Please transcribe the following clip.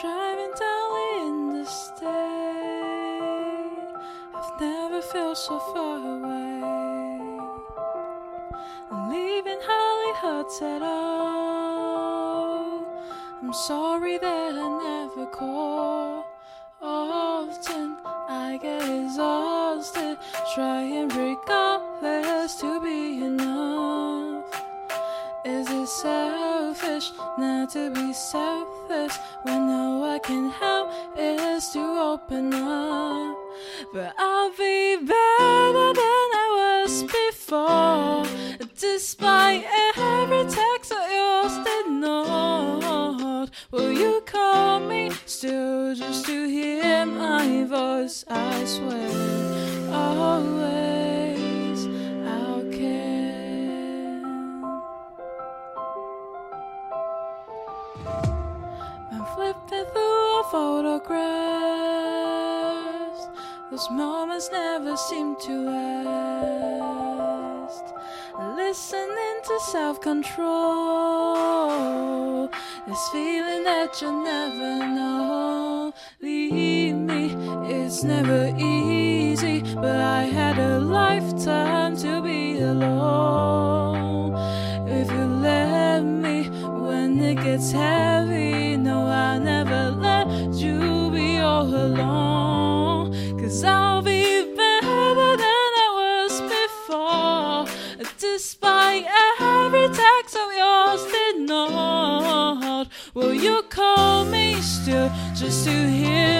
driving down interstate. I've never felt so far away. I'm leaving Holly at all. I'm sorry that I never call. Often I get exhausted, trying regardless to be enough. Selfish not to be selfish when all I can help is to open up? But I'll be better than I was before, despite every text of yours ignored. Will you call me still just to hear my voice? I swear, Flipping through photographs. Those moments never seem to last. Listening to self control. This feeling that you'll never know. Leave me, it's never easy. But I had a lifetime still just to hear.